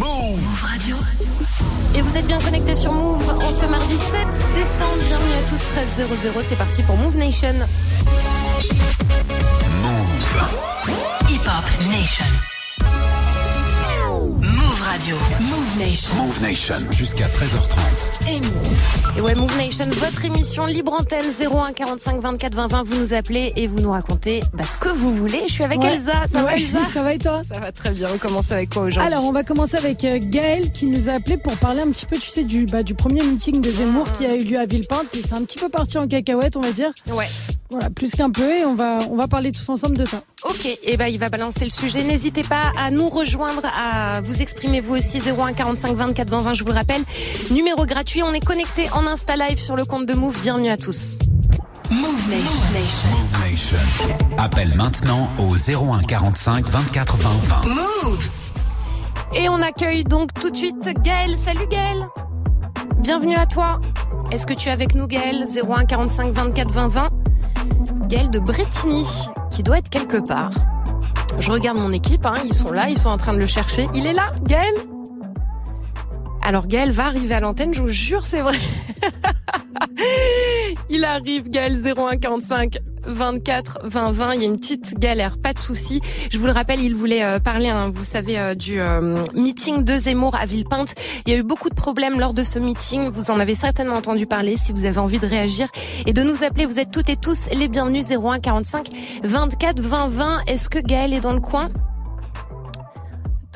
Move Radio. Et vous êtes bien connectés sur Move en ce mardi 7 décembre. Bienvenue à tous 13.00. C'est parti pour Move Nation. Move. Hip Hop Nation. Move Radio. Move Nation. Move Nation. Jusqu'à 13h30. Et Move. Et ouais, Move Nation, votre émission libre antenne 01 45 24 20 20. Vous nous appelez et vous nous racontez bah, ce que vous voulez. Je suis avec Ouais. Elsa. Ça va Elsa Ça va et toi? Ça va très bien. On commence avec quoi aujourd'hui? Alors, on va commencer avec euh, Gaël qui nous a appelé pour parler un petit peu, tu sais, du, bah, du premier meeting de Zemmour qui a eu lieu à Villepinte. Et c'est un petit peu parti en cacahuète, on va dire. Ouais. Voilà, plus qu'un peu. Et on va, on va parler tous ensemble de ça. Ok, et ben il va balancer le sujet. N'hésitez pas à nous rejoindre, à vous exprimer vous aussi 01 45 24 20 20. Je vous le rappelle, numéro gratuit. On est connecté en Insta Live sur le compte de Move. Bienvenue à tous. Move Nation. Move Nation. Appelle maintenant au 01 45 24 20 20. Move. Et on accueille donc tout de suite Gaël. Salut Gaël. Bienvenue à toi. Est-ce que tu es avec nous Gaël? 01 45 24 20 20. Gaël de Bretigny, qui doit être quelque part. Je regarde mon équipe, hein, ils sont là, ils sont en train de le chercher. Il est là, Gaël? Alors Gaël va arriver à l'antenne, je vous jure, c'est vrai. Il arrive, Gaël 01 45 24 20 20. Il y a une petite galère, pas de souci. Je vous le rappelle, il voulait euh, parler, hein, vous savez, euh, du euh, meeting de Zemmour à Villepinte. Il y a eu beaucoup de problèmes lors de ce meeting. Vous en avez certainement entendu parler. Si vous avez envie de réagir et de nous appeler, vous êtes toutes et tous les bienvenus 01 45 24 20 20. Est-ce que Gaël est dans le coin?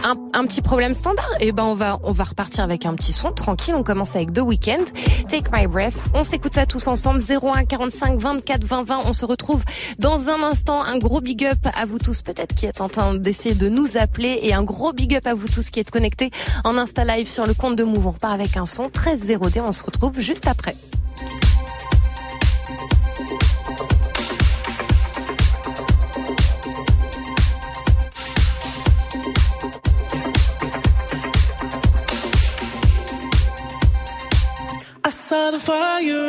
Un, un petit problème standard Eh ben on va on va repartir avec un petit son tranquille. On commence avec The Weeknd, Take My Breath. On s'écoute ça tous ensemble. 01 45 24 20 20. On se retrouve dans un instant. Un gros big up à vous tous peut-être qui êtes en train d'essayer de nous appeler et un gros big up à vous tous qui êtes connectés en Insta Live sur le compte de Move. On repart avec un son 13 0D. On se retrouve juste après. Fire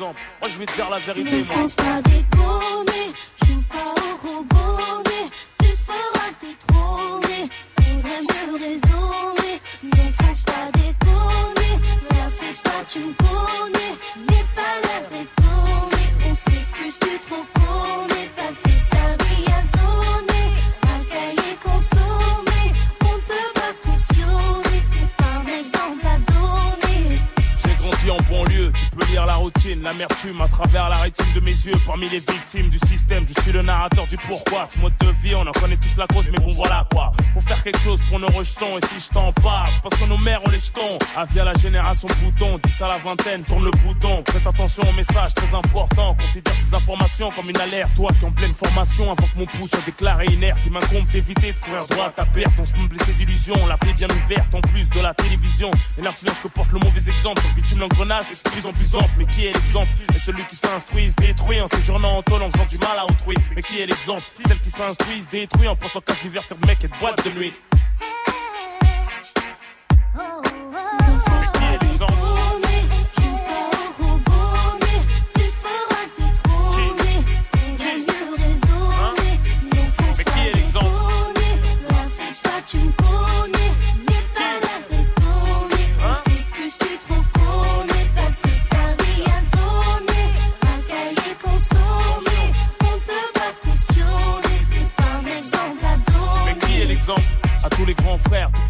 L'exemple Moi je vais te dire la vérité, Ne faut pas déconner, joue pas au gros bonnet, tu te feras détrôner, faudrait mieux raisonner. Ne faut pas déconner, la fais pas, tu me connais, n'aie pas l'air l'amertume à travers la rétine de mes yeux. Parmi les victimes du système, je suis le narrateur du pourquoi. Ce mode de vie, on en connaît tous la cause, mais bon voilà quoi. Faut faire quelque chose pour nos rejetons, et si je t'en parle, parce que nos mères ont les jetons. Avis à la génération bouton, 10 à la vingtaine, tourne le bouton. Prête attention au message très important, considère ces informations comme une alerte. Toi qui en pleine formation, avant que mon pouce soit déclaré inerte, il m'incombe d'éviter de courir droit à ta perte. On se blessé d'illusion, la plaie bien ouverte, en plus de la télévision. Et l'influence que porte le mauvais exemple, bitume l'engrenage est de plus en plus ample. Mais qui est l'exemple Et celui qui s'instruit, se détruit en séjournant en tôle, en faisant du mal à autrui. Mais qui est l'exemple? Celle qui s'instruit, se détruit en pensant qu'à divertir de mec et boîte de nuit.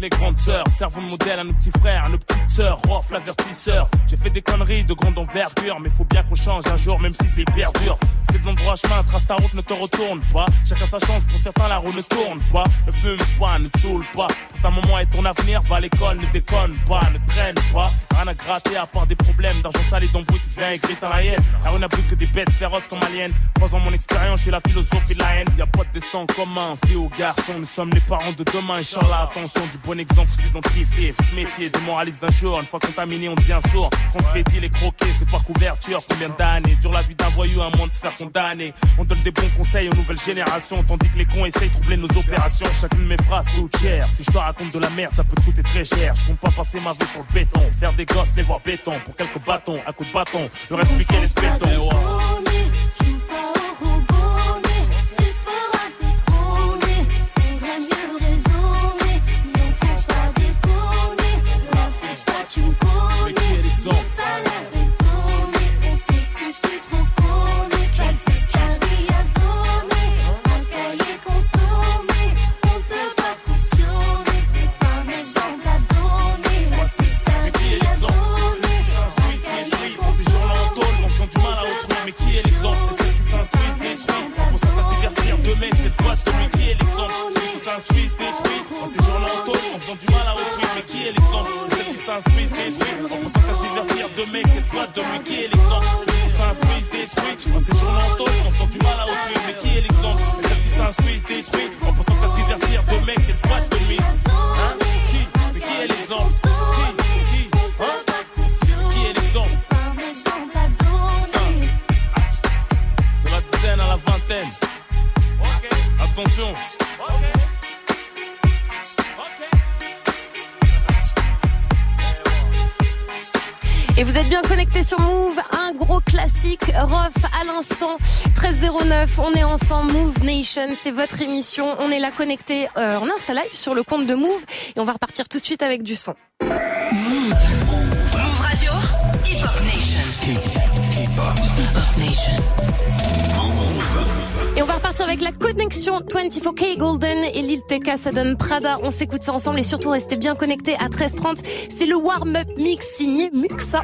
les sœurs, servons de modèle à nos petits frères, à nos petites sœurs, Rof l'avertisseur. J'ai fait des conneries de grande envergure, mais faut bien qu'on change un jour, même si c'est hyper dur. C'était de l'endroit chemin, trace ta route, ne te retourne pas. Chacun sa chance, pour certains la roue ne tourne pas. Ne fume pas, ne saoule pas. Pour ta maman et ton avenir, va à l'école, ne déconne pas, ne traîne pas. Rien à gratter à part des problèmes d'argent sale et d'embrouille, tu deviens aigri dans la. Alors on n'a plus que des bêtes féroces comme aliens. Croisant mon expérience, je suis la philosophie de la haine. Y a pas de destin commun, fille ou garçon, nous sommes les parents de demain. Inch'Allah, attention, du bon exemple, faut s'identifier, faut se méfier des moralistes d'un jour. Une fois contaminé, on devient sourd. Quand fait il est croqué, c'est par couverture. Combien d'années dure la vie d'un voyou, un monde de se faire condamner. On donne des bons conseils aux nouvelles générations, tandis que les cons essayent de troubler nos opérations. Chacune de mes phrases coûte cher. Si je te raconte de la merde, ça peut te coûter très cher. Je compte pas passer ma vie sur le béton, faire des gosses, les voir béton. Pour quelques bâtons, à coups de bâton, leur expliquer les spétons. Mais qui est l'exemple de celles qui s'instruisent, détruits En pensant qu'à se divertir de mec, cette fois de lui. Qui est l'exemple Ceux qui s'instruisent, détruits. En séjournant en tôle, en faisant du mal à autrui. Mais qui est l'exemple de celles qui s'instruisent, détruits En pensant qu'à se divertir de mec, cette fois lui. Qui est l'exemple Ceux qui s'instruisent, détruits. En séjournant en tôle, en faisant du mal à autrui. Mais qui est l'exemple de celles qui s'instruisent, détruits. Vous êtes bien connectés sur Move, un gros classique, Rof à l'instant, 1309, on est ensemble, Move Nation, c'est votre émission, on est là connecté euh, en Insta Live sur le compte de Move et on va repartir tout de suite avec du son. Move Radio. Hip Hop Nation. Hip Hop Nation. Et on va repartir avec la connexion 24K Golden et Lil TK, ça donne Prada, on s'écoute ça ensemble et surtout restez bien connectés à 13h30, c'est le warm-up mix signé Muxa.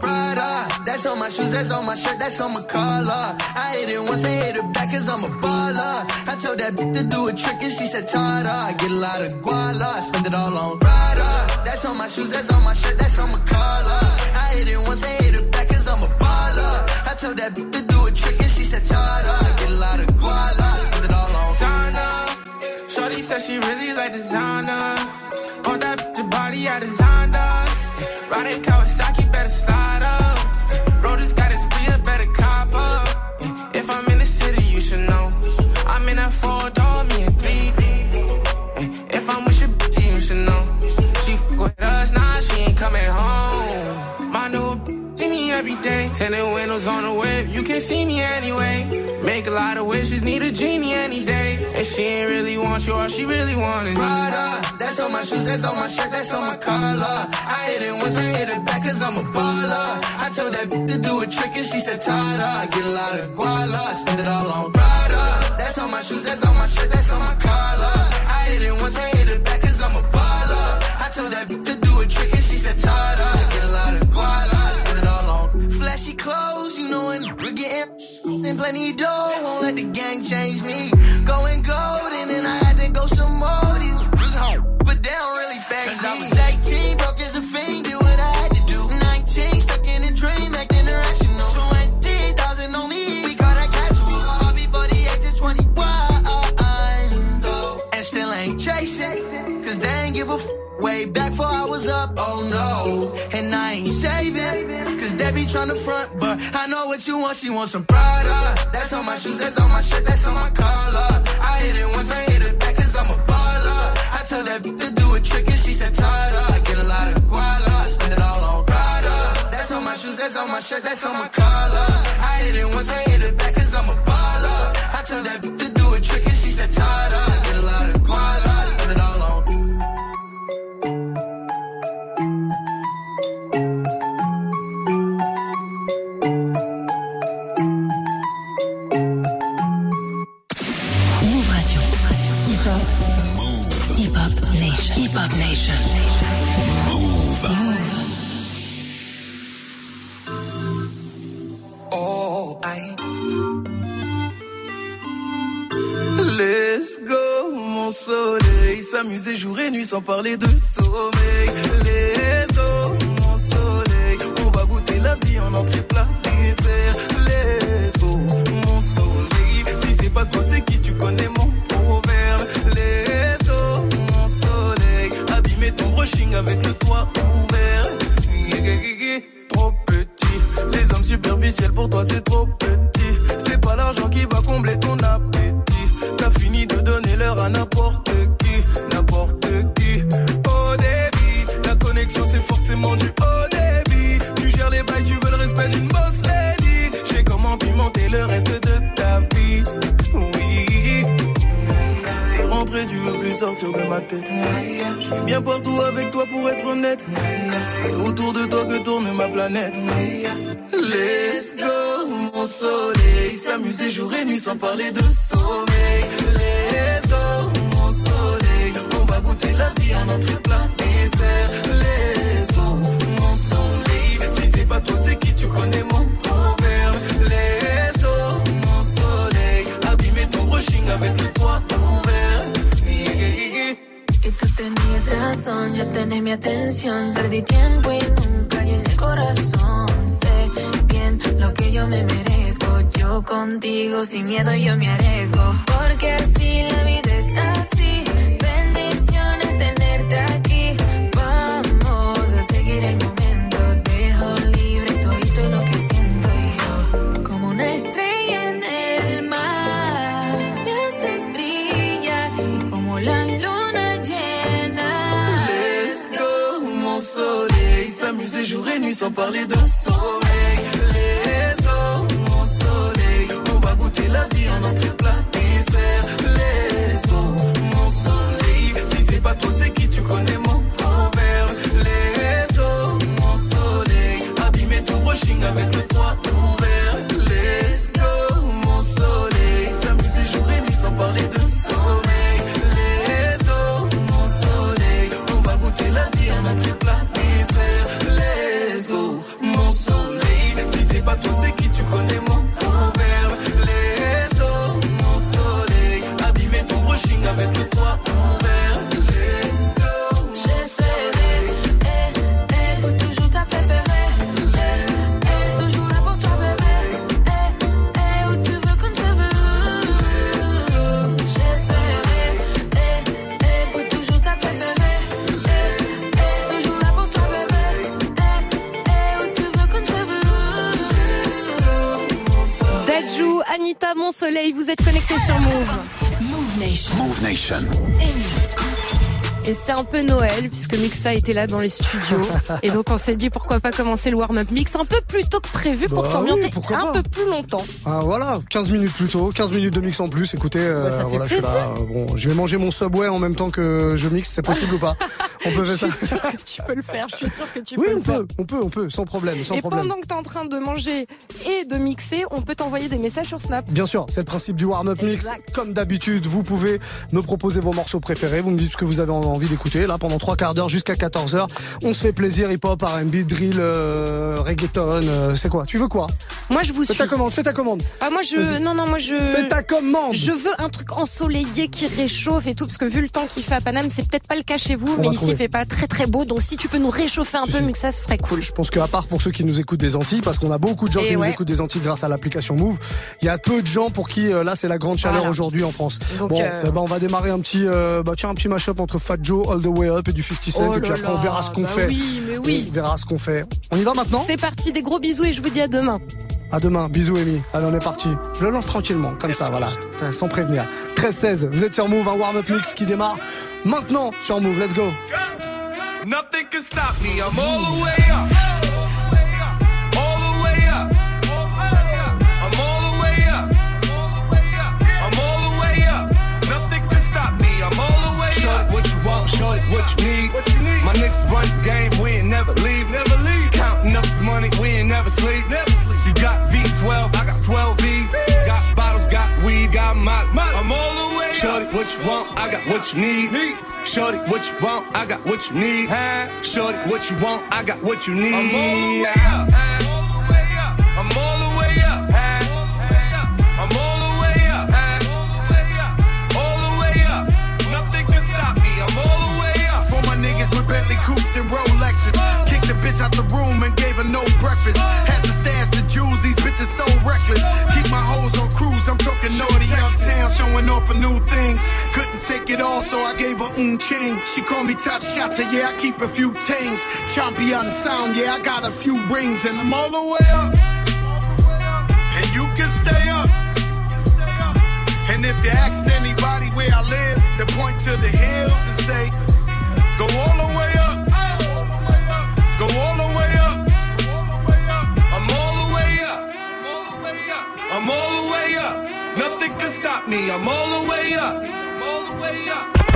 Prada, that's on my shoes, that's on my shirt, that's on my collar. I hit it once, I hit it back cause I'm a baller. I told that bitch to do a trick and she said, Tada. I get a lot of guala, I spend it all on Prada. That's on my shoes, that's on my shirt, that's on my collar. I hit it once, I hit it back cause I'm a baller. I told that bitch to do a trick and she said, Tada. I get a lot of guala, said she really like designer. On that body I designed her. Riding Tinted windows on the whip, you can't see me anyway. Make a lot of wishes, need a genie any day. And she ain't really want you, all she really want is Prada, that's on my shoes, that's on my shirt, that's on my collar. I hit it once, I hit it back, cause I'm a baller. I told that bitch to do a trick and she said, Tada. I get a lot of guala, spend it all on Prada. That's on my shoes, that's on my shirt, that's on my collar. I hit it once, I hit it back, cause I'm a baller. I told that bitch to do a trick and she said, Tada. Clothes, you know, and we're getting and plenty dough. Won't let the gang change me. Going gold, and I had to go some more. But they don't really phase me. I was 18, broke as a fiend, did what I had to do. 19, stuck in a dream, acting irrational. 20,000 on me, we call that casual. All before the age of 21, though. And still ain't chasing, cause they ain't give a f- Way back before I was up, oh no. And I ain't saving, cause they be tryna front, but I know what you want, she wants some Prada. That's on my shoes, that's on my shirt, that's on my collar. I hit it once, I hit it back, cause I'm a baller. I tell that bitch to do a trick and she said, Tada. Get a lot of guala, spend it all on Prada. That's on my shoes, that's on my shirt, that's on my collar. I hit it once, I hit it back, cause I'm a baller. I told that bitch to do a trick and she said, Tada. Get a lot of Let's go, mon soleil. S'amuser jour et nuit sans parler de sommeil. Let's go, mon soleil. On va goûter la vie en entrée plat dessert. Let's go, mon soleil. Si c'est pas toi, c'est qui tu connais mon proverbe. Let's go, mon soleil. Abîmer ton brushing avec le toit ouvert. Trop petit. Les hommes superficiels pour toi c'est trop petit. C'est pas l'argent qui va combler ton appétit. De donner l'heure à n'importe qui, n'importe qui. Au débit, la connexion c'est forcément du haut débit. Tu gères les bails, tu veux le respect d'une boss lady. J'ai comment pimenter le reste sortir de ma tête. Je suis bien partout avec toi pour être honnête. C'est autour de toi que tourne ma planète. Let's go, mon soleil. S'amuser jour et nuit sans parler de sommeil. Let's go, mon soleil. On va goûter la vie à notre plat dessert. Let's ya tenés mi atención. Perdí tiempo y nunca llené el corazón. Sé bien lo que yo me merezco. Yo contigo sin miedo yo me arriesgo. Porque así la vida es así. nuits sans parler de sang. Soleil, vous êtes connectés sur Move. Move Nation. Move Nation. Et c'est un peu Noël, puisque Mixa était là dans les studios. Et donc on s'est dit pourquoi pas commencer le warm-up mix un peu plus tôt que prévu pour Bah s'ambiancer oui, un pas. peu plus longtemps. Ah, voilà, 15 minutes plus tôt, 15 minutes de mix en plus. Écoutez, euh, Bah, fait voilà, je suis là. euh, Bon, je vais manger mon Subway en même temps que je mixe, c'est possible ou pas On peut Je faire suis ça sûre que tu peux le faire, je suis sûre que tu Oui, peux on le faire. peut, on peut, on peut, sans problème, sans Et problème. pendant que tu es en train de manger et de mixer, on peut t'envoyer des messages sur Snap. Bien sûr, c'est le principe du warm-up mix. Comme d'habitude, vous pouvez me proposer vos morceaux préférés. Vous me dites ce que vous avez envie d'écouter. Là, pendant trois quarts d'heure jusqu'à 14h, on se fait plaisir. Hip-hop, R&B, drill, euh, reggaeton. euh, c'est quoi? Tu veux quoi? Moi, je vous Fais suis. ta commande, fais ta commande. Ah, moi, je. Non, non, moi, je. Fais ta commande. Je veux un truc ensoleillé qui réchauffe et tout, parce que vu le temps qu'il fait à Paname, c'est peut-être pas le cas chez vous, On mais va ici trouver. il fait pas très très beau. Donc si tu peux nous réchauffer un Si, peu, si. mieux que ça, ce serait cool. Je pense qu'à part pour ceux qui nous écoutent des Antilles, parce qu'on a beaucoup de gens Et qui nous ouais. écoutent des Antilles grâce à l'application Move, il y a peu de gens pour qui euh, là c'est la grande chaleur Voilà. aujourd'hui en France. Donc, bon, euh, eh ben, on va démarrer un petit, euh, bah, tiens, un petit mashup entre Fat Joe, All the Way Up et du 50 Cent, Oh et puis après on verra ce qu'on bah fait. Oui, mais oui. On verra ce qu'on fait. On y va maintenant C'est parti, des gros bisous et je vous dis à demain. À demain, bisous Amy. Allez, on est parti. Je le lance tranquillement, comme ça, voilà, sans prévenir. 13-16, vous êtes sur Move, un warm-up mix qui démarre maintenant sur Move. Let's go. Nothing can stop me. I'm all the way up. What you want? I got what you need. Shorty, what you want? I got what you need. Shorty, what you want? I got what you need. I'm all the way up. I'm all the way up. I'm all the way up. All the way up. Nothing can stop me. I'm all the way up. For my niggas with Bentley coupes and Rolexes. Kicked the bitch out the room and gave her no breakfast. Had to stash the jewels, these bitches so reckless. Keep my hoes on cruise, I'm talking uptown, showing off for new things. Couldn't take it all, so I gave her un chain. She called me top shotter, yeah, I keep a few tings. Champion sound, yeah, I got a few rings, and I'm all the way up. And you can stay up. And if you ask anybody where I live, they point to the hills and say, Go all the way up. Nothing can stop me. I'm all the way up. I'm all the way up.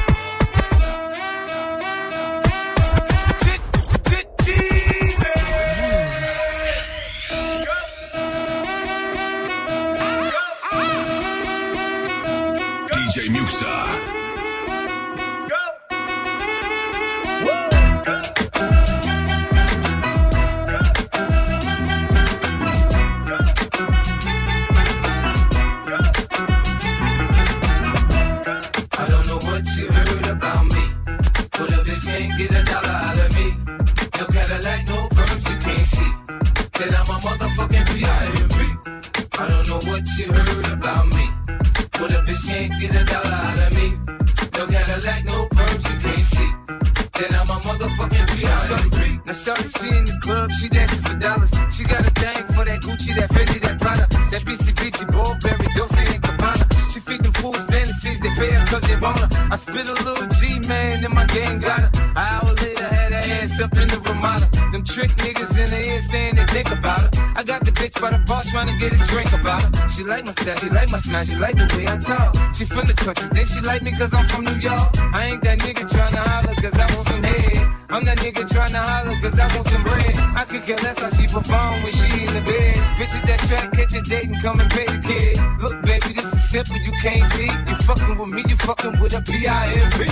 Cause they her. I spit a little G, man, and my gang got. An hour later, had her ass up in the Ramada. Them trick niggas in the air saying they think about her. I got the bitch by the bar trying to get a drink about her. She like my style, she like my smile, she like the way I talk. She from the country, then she like me cause I'm from New York. I ain't that nigga tryna holler cause I want some head. I'm that nigga tryna holler cause I want some bread. I could care less how she perform when she in the bed. Bitches that track, catch a date and come and pay the kid. Look, baby, this is simple, you can't see. You fucking with me, you fucking with a B.I.M.B.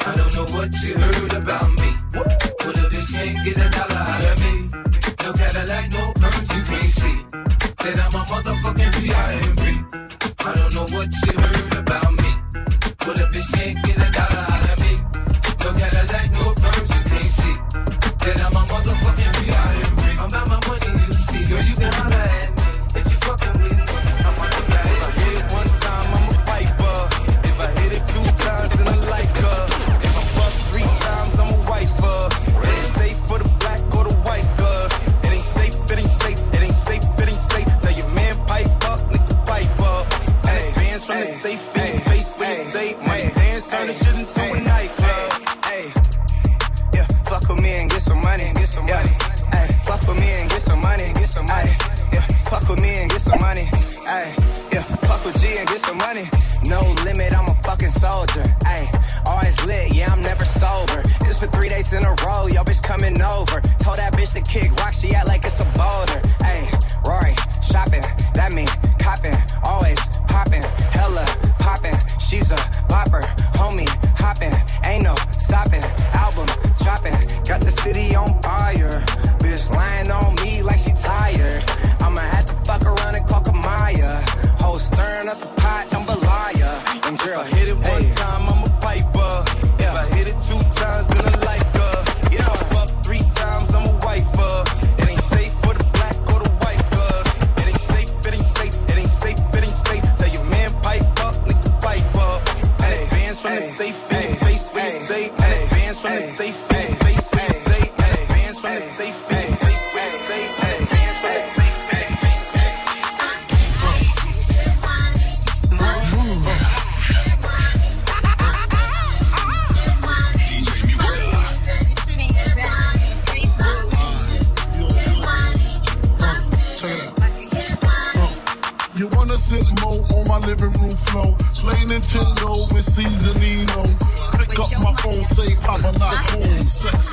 I don't know what you heard about me. But a bitch can't get a dollar out of me. No Cadillac, no perms, you can't see. That I'm a motherfucking B.I.M.B. I don't know what you heard about me. But a bitch can't get a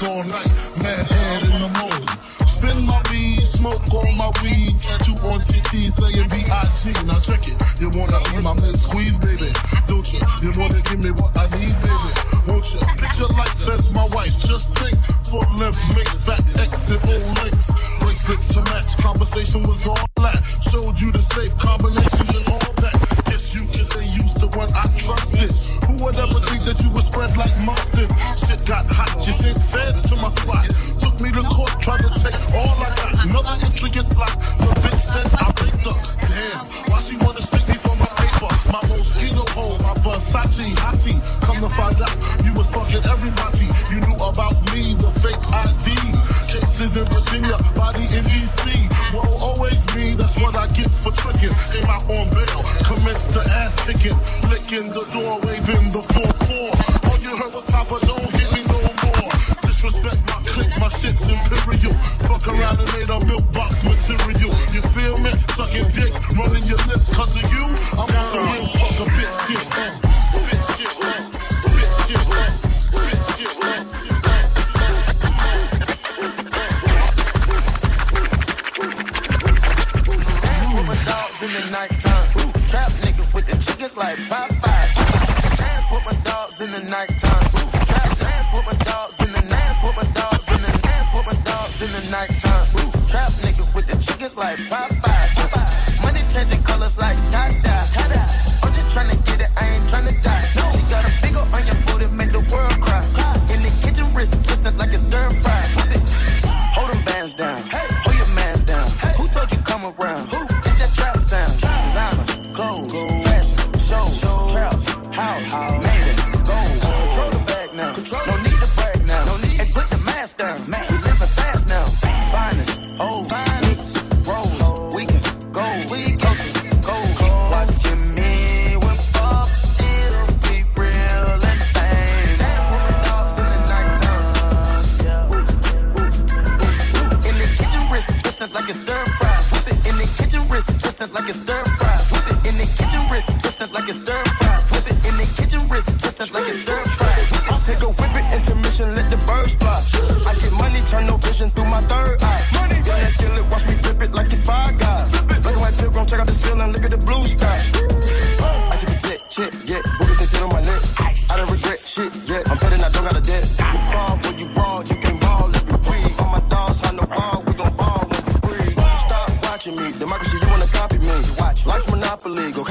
all night, mad head in the morning. Spin my weed, smoke on my weed, catch you on TT saying B.I.G. Now check it, you wanna be my man squeeze, baby, don't you? You wanna give me what I need, baby, won't you? Picture life as my wife, just think, foot left, make fat exit, and links, bracelets to match, conversation was all that, showed you the safe combinations and all that. Guess you can say you's the one I trusted. Who would ever think that you would spread like mustard? ass ass kicking, licking the door, waving the 4-4. All you heard was Papa, don't hit me no more. Disrespect my clique, my shit's imperial. Fuck around and made a milk box material. You feel me? Sucking dick, running your lips, cause of you. I'm on some real house.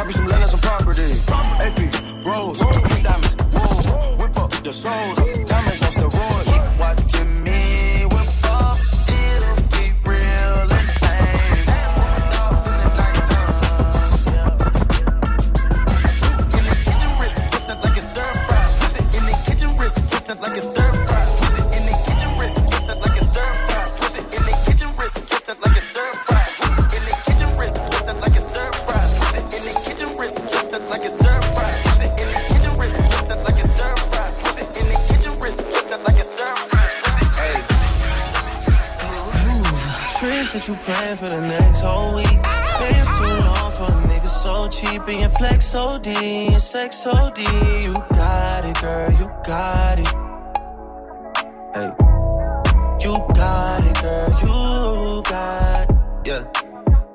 copy some letters.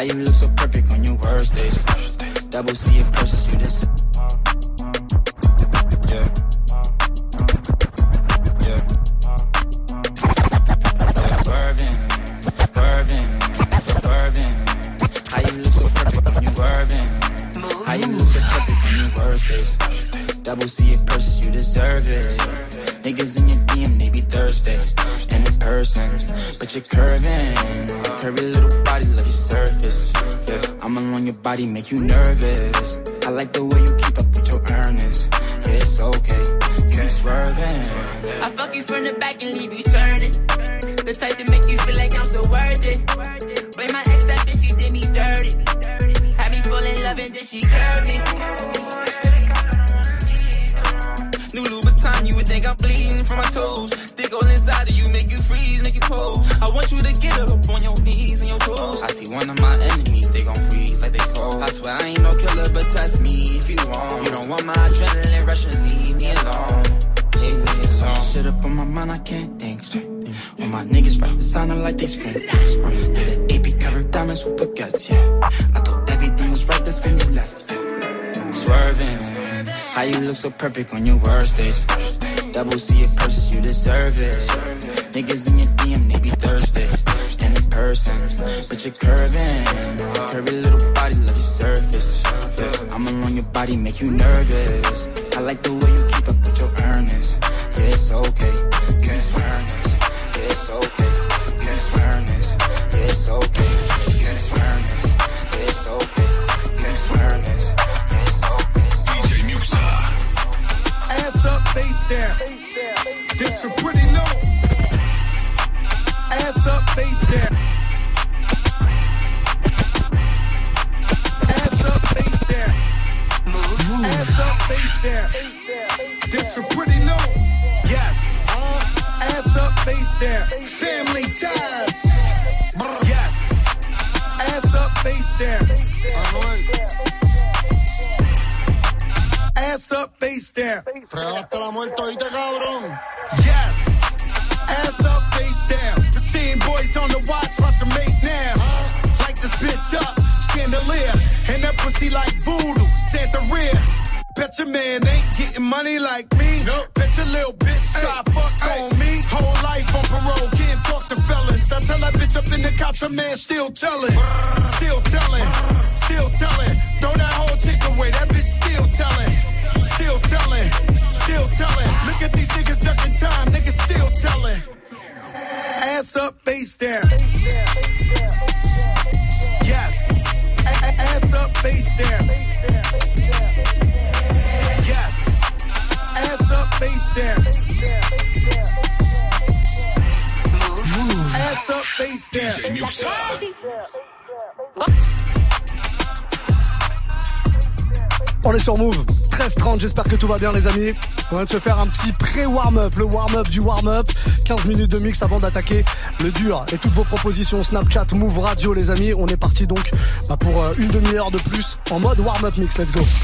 How you look so perfect on your worst days. Double C it body, make you nervous. I like the way you keep up with your earnings. Yeah, it's okay. You be swerving. I fuck you from the back and leave you turning. The type to make you feel like I'm so worth it. Blame my ex, that bitch, she did me dirty. Had me fall in love and then she curved me. New Louboutin, you would think I'm bleeding from my toes. Dick all inside of you, make you freeze, make you pose. I want you to get up on your knees and your toes. I see one of my want. You don't want my adrenaline rush and leave me alone. Leave me alone. Shit up on my mind, I can't think straight. All my niggas rap sounding like they scream. Did the AP covered diamonds with baguettes, yeah. I thought everything was right, that's when you left. yeah. Swerving. How you look so perfect on your worst days. Double C it purchase, you deserve it. Niggas in your DM, they be thirsty. And in person, but you're curving. Curvy little body, love your surface. Yeah, I'ma along your body, make you nervous. I like the way you keep up with your earnings. Yeah, it's okay. Bet your little bitch try fuck on me. Whole life on parole, can't talk to felons. Now tell that bitch up in the cops, a man still telling. Still telling, still telling. Throw that whole chick away, that bitch still telling. Still telling, still telling. Look at these niggas ducking time, niggas still telling. Ass up, face down. Yes. Ass up, face down. Up, face down. DJ Muxa. On est sur Move. 13h30, j'espère que tout va bien les amis. On vient de se faire un petit pré-warm-up, le warm-up du warm-up. 15 minutes de mix avant d'attaquer le dur. Et toutes vos propositions Snapchat, Move Radio les amis. On est parti donc bah, pour euh, une demi-heure de plus en mode warm-up mix. Let's go.